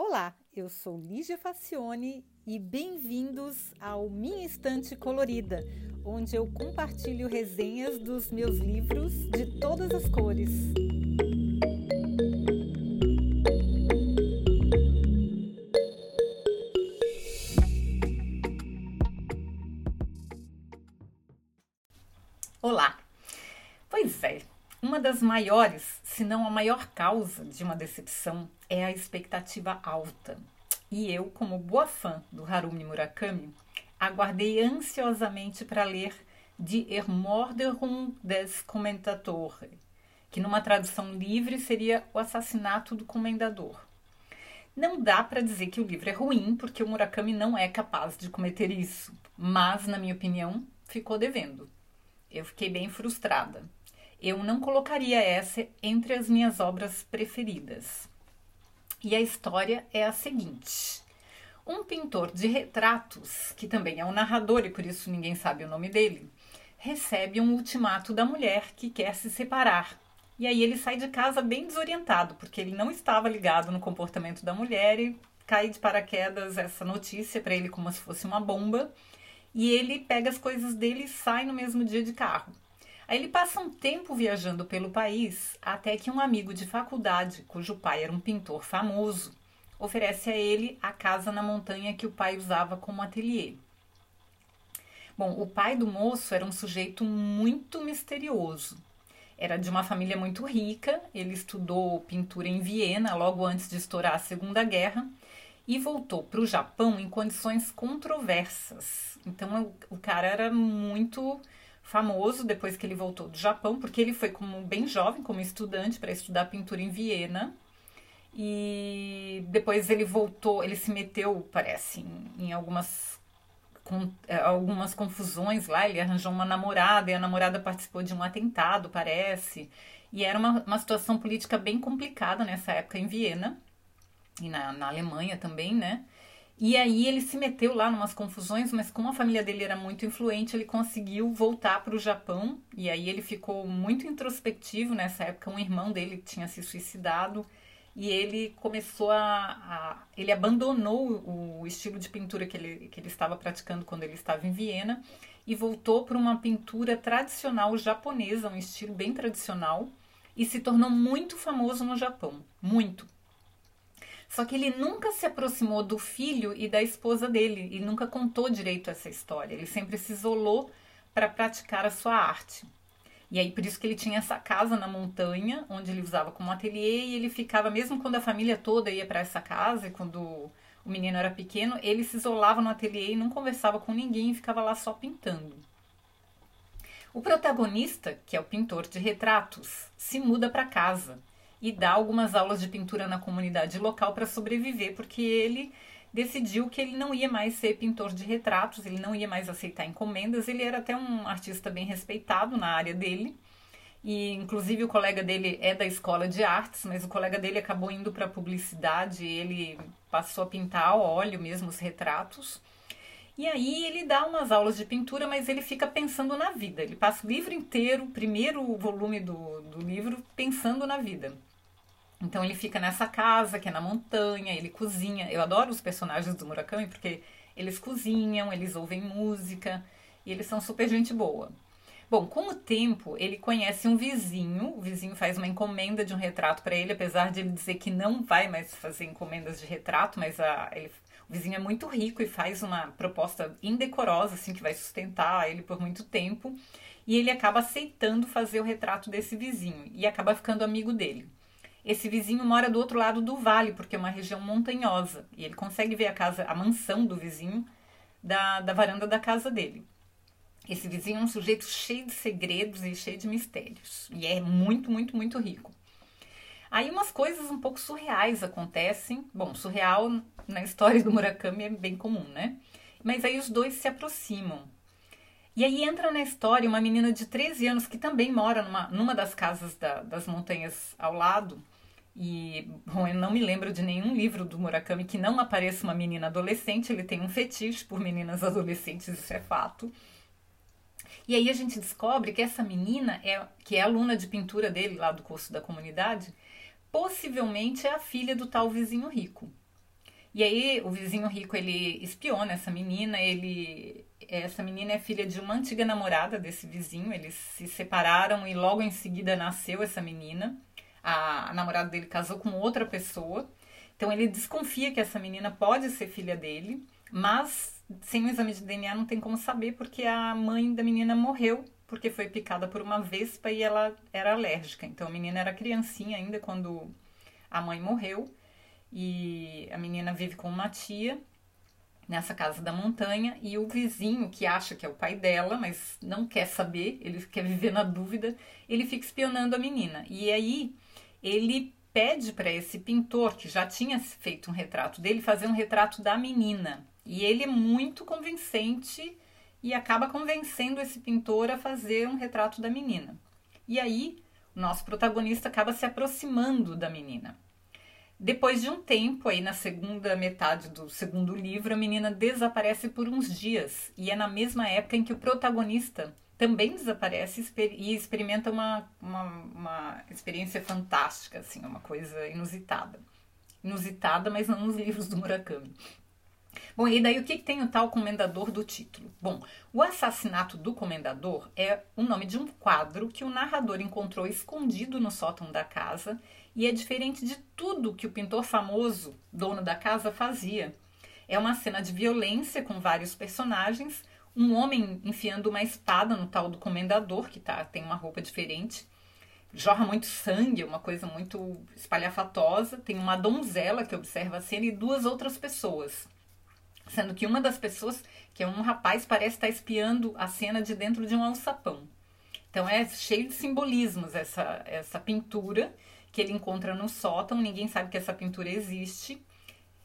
Olá, eu sou Lígia Facione e bem-vindos ao Minha Estante Colorida, onde eu compartilho resenhas dos meus livros de todas as cores. Olá! Pois é, uma das maiores, se não a maior causa de uma decepção é a expectativa alta. E eu, como boa fã do Harumi Murakami, aguardei ansiosamente para ler Die Ermorderung des Kommentatore, que numa tradução livre seria O Assassinato do Comendador. Não dá para dizer que o livro é ruim, porque o Murakami não é capaz de cometer isso, mas, na minha opinião, ficou devendo. Eu fiquei bem frustrada eu não colocaria essa entre as minhas obras preferidas. E a história é a seguinte: um pintor de retratos, que também é um narrador e por isso ninguém sabe o nome dele, recebe um ultimato da mulher que quer se separar. E aí ele sai de casa bem desorientado, porque ele não estava ligado no comportamento da mulher e cai de paraquedas essa notícia para ele como se fosse uma bomba. E ele pega as coisas dele e sai no mesmo dia de carro. Aí ele passa um tempo viajando pelo país até que um amigo de faculdade, cujo pai era um pintor famoso, oferece a ele a casa na montanha que o pai usava como ateliê. Bom, o pai do moço era um sujeito muito misterioso. Era de uma família muito rica, ele estudou pintura em Viena logo antes de estourar a Segunda Guerra e voltou para o Japão em condições controversas. Então o cara era muito famoso depois que ele voltou do Japão, porque ele foi como bem jovem, como estudante, para estudar pintura em Viena. E depois ele voltou, ele se meteu, parece, em, em algumas, com, é, algumas confusões lá. Ele arranjou uma namorada e a namorada participou de um atentado, parece. E era uma, uma situação política bem complicada nessa época em Viena e na, na Alemanha também, né? E aí ele se meteu lá numas confusões, mas como a família dele era muito influente, ele conseguiu voltar para o Japão. E aí ele ficou muito introspectivo nessa época. Um irmão dele tinha se suicidado e ele começou a, a, ele abandonou o estilo de pintura que ele, que ele estava praticando quando ele estava em Viena e voltou para uma pintura tradicional japonesa, um estilo bem tradicional, e se tornou muito famoso no Japão, muito. Só que ele nunca se aproximou do filho e da esposa dele e nunca contou direito essa história. Ele sempre se isolou para praticar a sua arte. E aí por isso que ele tinha essa casa na montanha, onde ele usava como ateliê e ele ficava mesmo quando a família toda ia para essa casa e quando o menino era pequeno, ele se isolava no ateliê e não conversava com ninguém e ficava lá só pintando. O protagonista, que é o pintor de retratos, se muda para casa e dá algumas aulas de pintura na comunidade local para sobreviver, porque ele decidiu que ele não ia mais ser pintor de retratos, ele não ia mais aceitar encomendas, ele era até um artista bem respeitado na área dele. E inclusive o colega dele é da escola de artes, mas o colega dele acabou indo para publicidade, ele passou a pintar a óleo mesmo os retratos. E aí ele dá umas aulas de pintura, mas ele fica pensando na vida. Ele passa o livro inteiro, o primeiro volume do, do livro, pensando na vida. Então ele fica nessa casa que é na montanha, ele cozinha. Eu adoro os personagens do Murakami porque eles cozinham, eles ouvem música e eles são super gente boa. Bom, com o tempo ele conhece um vizinho, o vizinho faz uma encomenda de um retrato para ele, apesar de ele dizer que não vai mais fazer encomendas de retrato, mas a, ele, o vizinho é muito rico e faz uma proposta indecorosa, assim, que vai sustentar ele por muito tempo. E ele acaba aceitando fazer o retrato desse vizinho e acaba ficando amigo dele. Esse vizinho mora do outro lado do vale, porque é uma região montanhosa, e ele consegue ver a casa, a mansão do vizinho da, da varanda da casa dele. Esse vizinho é um sujeito cheio de segredos e cheio de mistérios, e é muito, muito, muito rico. Aí umas coisas um pouco surreais acontecem. Bom, surreal na história do Murakami é bem comum, né? Mas aí os dois se aproximam. E aí entra na história uma menina de 13 anos que também mora numa, numa das casas da, das montanhas ao lado e, bom, eu não me lembro de nenhum livro do Murakami que não apareça uma menina adolescente. Ele tem um fetiche por meninas adolescentes, isso é fato. E aí a gente descobre que essa menina, é, que é aluna de pintura dele, lá do curso da comunidade, possivelmente é a filha do tal vizinho rico. E aí o vizinho rico ele espiona essa menina, ele essa menina é filha de uma antiga namorada desse vizinho, eles se separaram e logo em seguida nasceu essa menina. A, namorada dele casou com outra pessoa. Então ele desconfia que essa menina pode ser filha dele, mas sem o exame de DNA não tem como saber porque a mãe da menina morreu porque foi picada por uma vespa e ela era alérgica. Então a menina era criancinha ainda quando a mãe morreu e a menina vive com uma tia nessa casa da montanha e o vizinho que acha que é o pai dela, mas não quer saber, ele quer viver na dúvida, ele fica espionando a menina. E aí ele pede para esse pintor que já tinha feito um retrato dele fazer um retrato da menina. E ele é muito convincente e acaba convencendo esse pintor a fazer um retrato da menina. E aí o nosso protagonista acaba se aproximando da menina. Depois de um tempo, aí na segunda metade do segundo livro, a menina desaparece por uns dias. E é na mesma época em que o protagonista também desaparece e experimenta uma, uma, uma experiência fantástica, assim, uma coisa inusitada. Inusitada, mas não nos livros do Murakami. Bom, e daí o que, que tem o tal comendador do título? Bom, o assassinato do comendador é o nome de um quadro que o narrador encontrou escondido no sótão da casa e é diferente de tudo que o pintor famoso, dono da casa, fazia. É uma cena de violência com vários personagens, um homem enfiando uma espada no tal do comendador, que tá, tem uma roupa diferente, jorra muito sangue, uma coisa muito espalhafatosa. Tem uma donzela que observa a cena e duas outras pessoas. Sendo que uma das pessoas, que é um rapaz, parece estar espiando a cena de dentro de um alçapão. Então é cheio de simbolismos essa, essa pintura que ele encontra no sótão, ninguém sabe que essa pintura existe.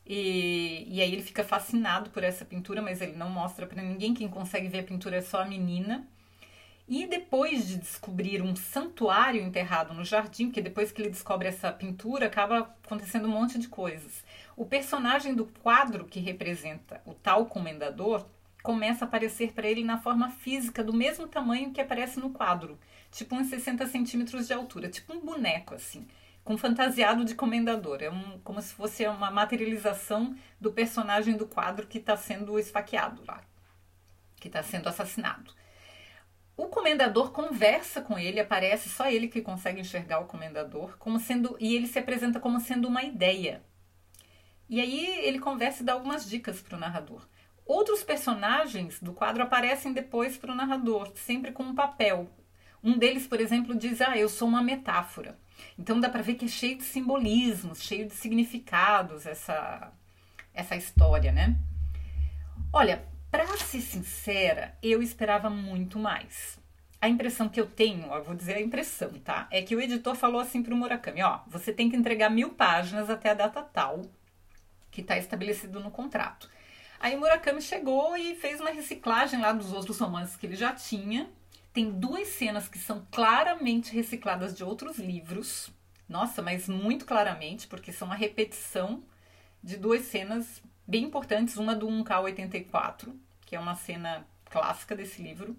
E, e aí ele fica fascinado por essa pintura, mas ele não mostra para ninguém. Quem consegue ver a pintura é só a menina. E depois de descobrir um santuário enterrado no jardim, porque depois que ele descobre essa pintura, acaba acontecendo um monte de coisas. O personagem do quadro que representa o tal comendador começa a aparecer para ele na forma física do mesmo tamanho que aparece no quadro tipo uns 60 centímetros de altura, tipo um boneco assim, com fantasiado de comendador. É um, como se fosse uma materialização do personagem do quadro que está sendo esfaqueado lá, que está sendo assassinado. O comendador conversa com ele, aparece só ele que consegue enxergar o comendador, como sendo e ele se apresenta como sendo uma ideia. E aí ele conversa e dá algumas dicas para o narrador. Outros personagens do quadro aparecem depois para o narrador, sempre com um papel. Um deles, por exemplo, diz: Ah, eu sou uma metáfora. Então dá para ver que é cheio de simbolismos, cheio de significados essa, essa história, né? Olha, para ser sincera, eu esperava muito mais. A impressão que eu tenho, eu vou dizer a impressão, tá? É que o editor falou assim para o Murakami: ó, você tem que entregar mil páginas até a data tal que está estabelecido no contrato. Aí o Murakami chegou e fez uma reciclagem lá dos outros romances que ele já tinha tem duas cenas que são claramente recicladas de outros livros. Nossa, mas muito claramente, porque são a repetição de duas cenas bem importantes, uma do 1K84, que é uma cena clássica desse livro,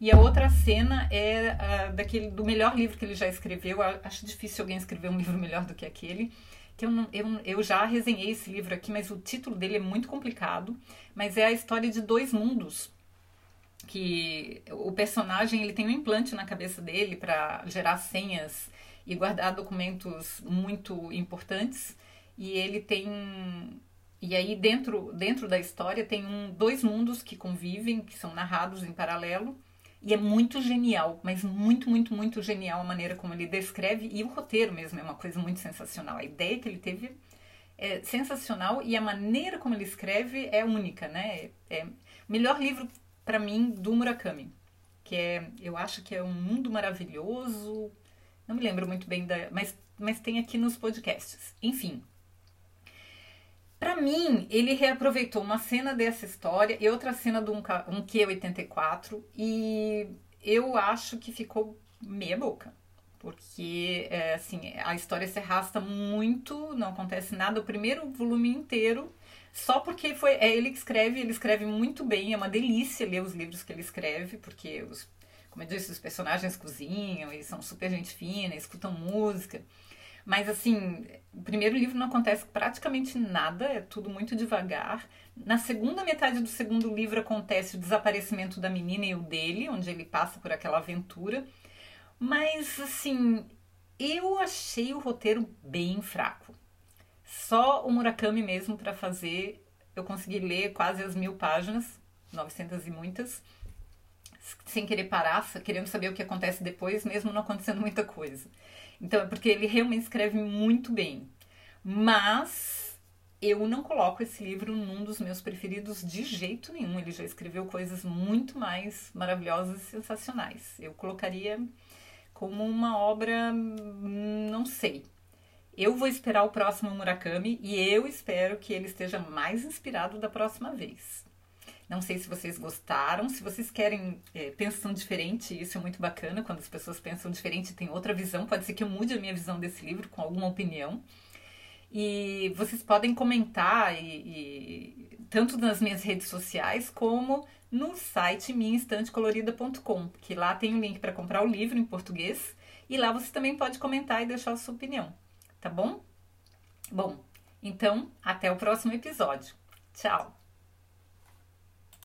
e a outra cena é uh, daquele do melhor livro que ele já escreveu. Eu acho difícil alguém escrever um livro melhor do que aquele. Que eu, não, eu, eu já resenhei esse livro aqui, mas o título dele é muito complicado. Mas é a história de dois mundos que o personagem ele tem um implante na cabeça dele para gerar senhas e guardar documentos muito importantes e ele tem e aí dentro dentro da história tem um, dois mundos que convivem que são narrados em paralelo. E é muito genial mas muito muito muito genial a maneira como ele descreve. E o roteiro mesmo é uma coisa muito sensacional. A ideia que ele teve é sensacional e a maneira como ele escreve é única né? É, é melhor livro para mim, do Murakami, que é, eu acho que é um mundo maravilhoso, não me lembro muito bem da, mas, mas tem aqui nos podcasts. Enfim, para mim, ele reaproveitou uma cena dessa história e outra cena do um, um Q84 e eu acho que ficou meia boca. Porque, é, assim, a história se arrasta muito, não acontece nada. O primeiro volume inteiro só porque foi é ele que escreve, ele escreve muito bem, é uma delícia ler os livros que ele escreve, porque os, como eu disse, os personagens cozinham e são super gente fina, escutam música. Mas assim, o primeiro livro não acontece praticamente nada, é tudo muito devagar. Na segunda metade do segundo livro acontece o desaparecimento da menina e o dele, onde ele passa por aquela aventura. Mas assim, eu achei o roteiro bem fraco. Só o Murakami mesmo para fazer, eu consegui ler quase as mil páginas, 900 e muitas, sem querer parar, querendo saber o que acontece depois, mesmo não acontecendo muita coisa. Então é porque ele realmente escreve muito bem. Mas eu não coloco esse livro num dos meus preferidos de jeito nenhum. Ele já escreveu coisas muito mais maravilhosas e sensacionais. Eu colocaria como uma obra, não sei. Eu vou esperar o próximo Murakami e eu espero que ele esteja mais inspirado da próxima vez. Não sei se vocês gostaram, se vocês querem, é, pensam diferente, isso é muito bacana, quando as pessoas pensam diferente tem outra visão, pode ser que eu mude a minha visão desse livro com alguma opinião. E vocês podem comentar e, e, tanto nas minhas redes sociais como no site minhainstantecolorida.com, que lá tem o um link para comprar o livro em português e lá você também pode comentar e deixar a sua opinião, tá bom? Bom, então até o próximo episódio. Tchau!